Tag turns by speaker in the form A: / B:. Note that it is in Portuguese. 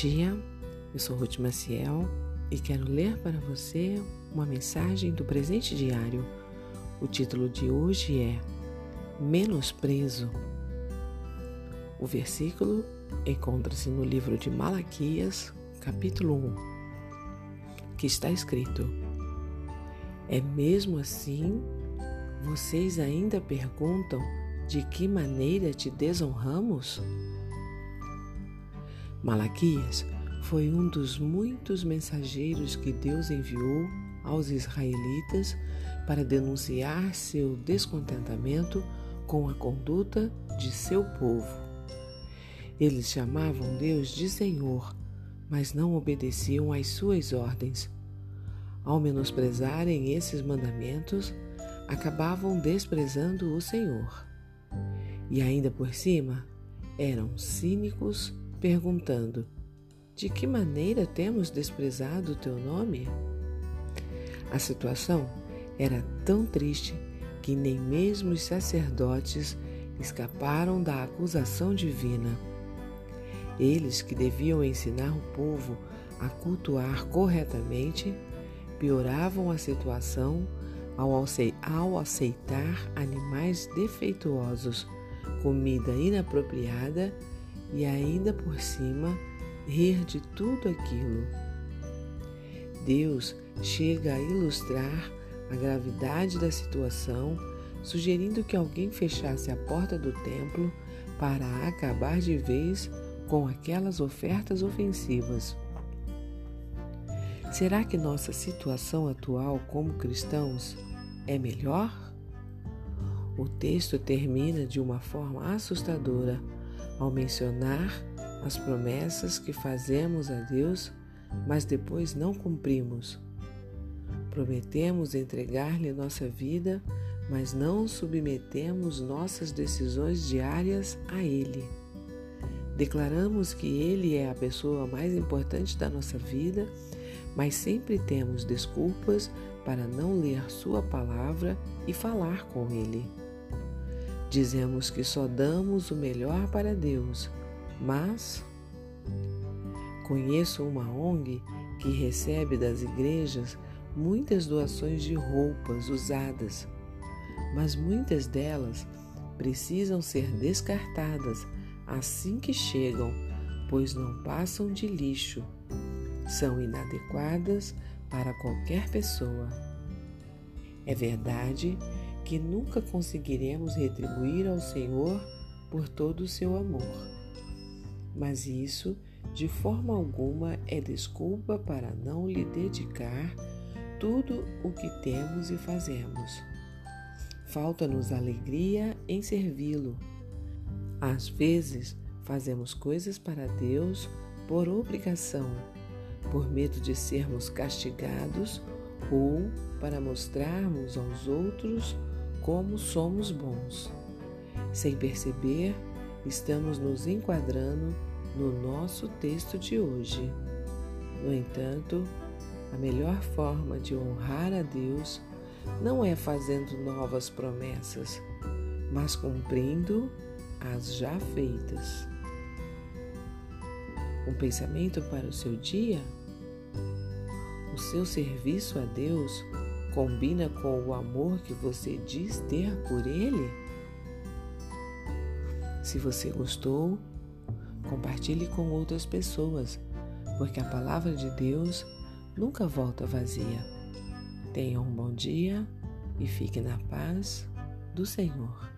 A: dia, eu sou Ruth Maciel e quero ler para você uma mensagem do presente diário. O título de hoje é Menosprezo. O versículo encontra-se no livro de Malaquias, capítulo 1, que está escrito: É mesmo assim? Vocês ainda perguntam de que maneira te desonramos? Malaquias foi um dos muitos mensageiros que Deus enviou aos israelitas para denunciar seu descontentamento com a conduta de seu povo. Eles chamavam Deus de Senhor, mas não obedeciam às suas ordens. Ao menosprezarem esses mandamentos, acabavam desprezando o Senhor. E ainda por cima, eram cínicos perguntando: De que maneira temos desprezado o teu nome? A situação era tão triste que nem mesmo os sacerdotes escaparam da acusação divina. Eles que deviam ensinar o povo a cultuar corretamente pioravam a situação ao aceitar animais defeituosos, comida inapropriada e ainda por cima rir de tudo aquilo. Deus chega a ilustrar a gravidade da situação, sugerindo que alguém fechasse a porta do templo para acabar de vez com aquelas ofertas ofensivas. Será que nossa situação atual como cristãos é melhor? O texto termina de uma forma assustadora ao mencionar as promessas que fazemos a Deus, mas depois não cumprimos. Prometemos entregar-lhe nossa vida, mas não submetemos nossas decisões diárias a Ele. Declaramos que Ele é a pessoa mais importante da nossa vida, mas sempre temos desculpas para não ler Sua palavra e falar com Ele. Dizemos que só damos o melhor para Deus, mas conheço uma ONG que recebe das igrejas muitas doações de roupas usadas, mas muitas delas precisam ser descartadas assim que chegam, pois não passam de lixo. São inadequadas para qualquer pessoa. É verdade que nunca conseguiremos retribuir ao Senhor por todo o seu amor. Mas isso, de forma alguma, é desculpa para não lhe dedicar tudo o que temos e fazemos. Falta-nos alegria em servi-lo. Às vezes, fazemos coisas para Deus por obrigação, por medo de sermos castigados ou para mostrarmos aos outros como somos bons. Sem perceber, estamos nos enquadrando no nosso texto de hoje. No entanto, a melhor forma de honrar a Deus não é fazendo novas promessas, mas cumprindo as já feitas. Um pensamento para o seu dia? O seu serviço a Deus combina com o amor que você diz ter por Ele? Se você gostou, compartilhe com outras pessoas, porque a palavra de Deus nunca volta vazia. Tenha um bom dia e fique na paz do Senhor.